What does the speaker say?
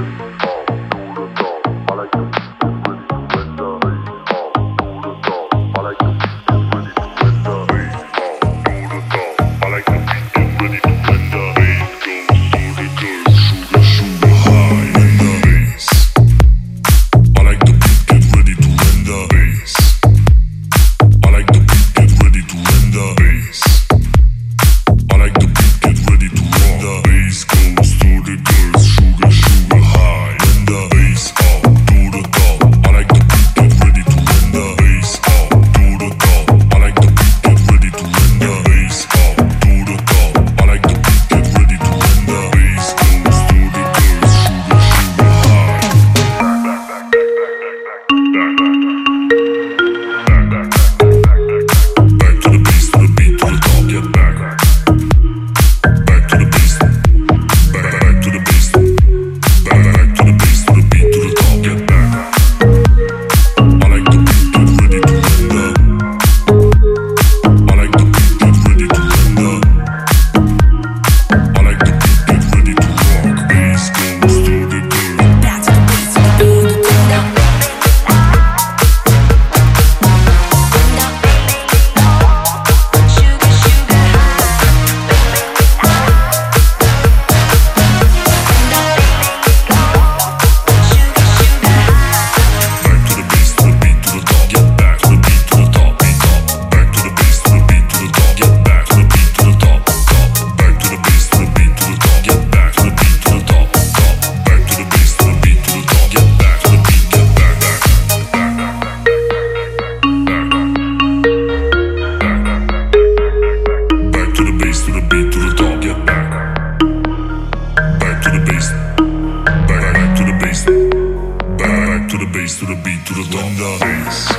I the beat, get ready to rock. Bass.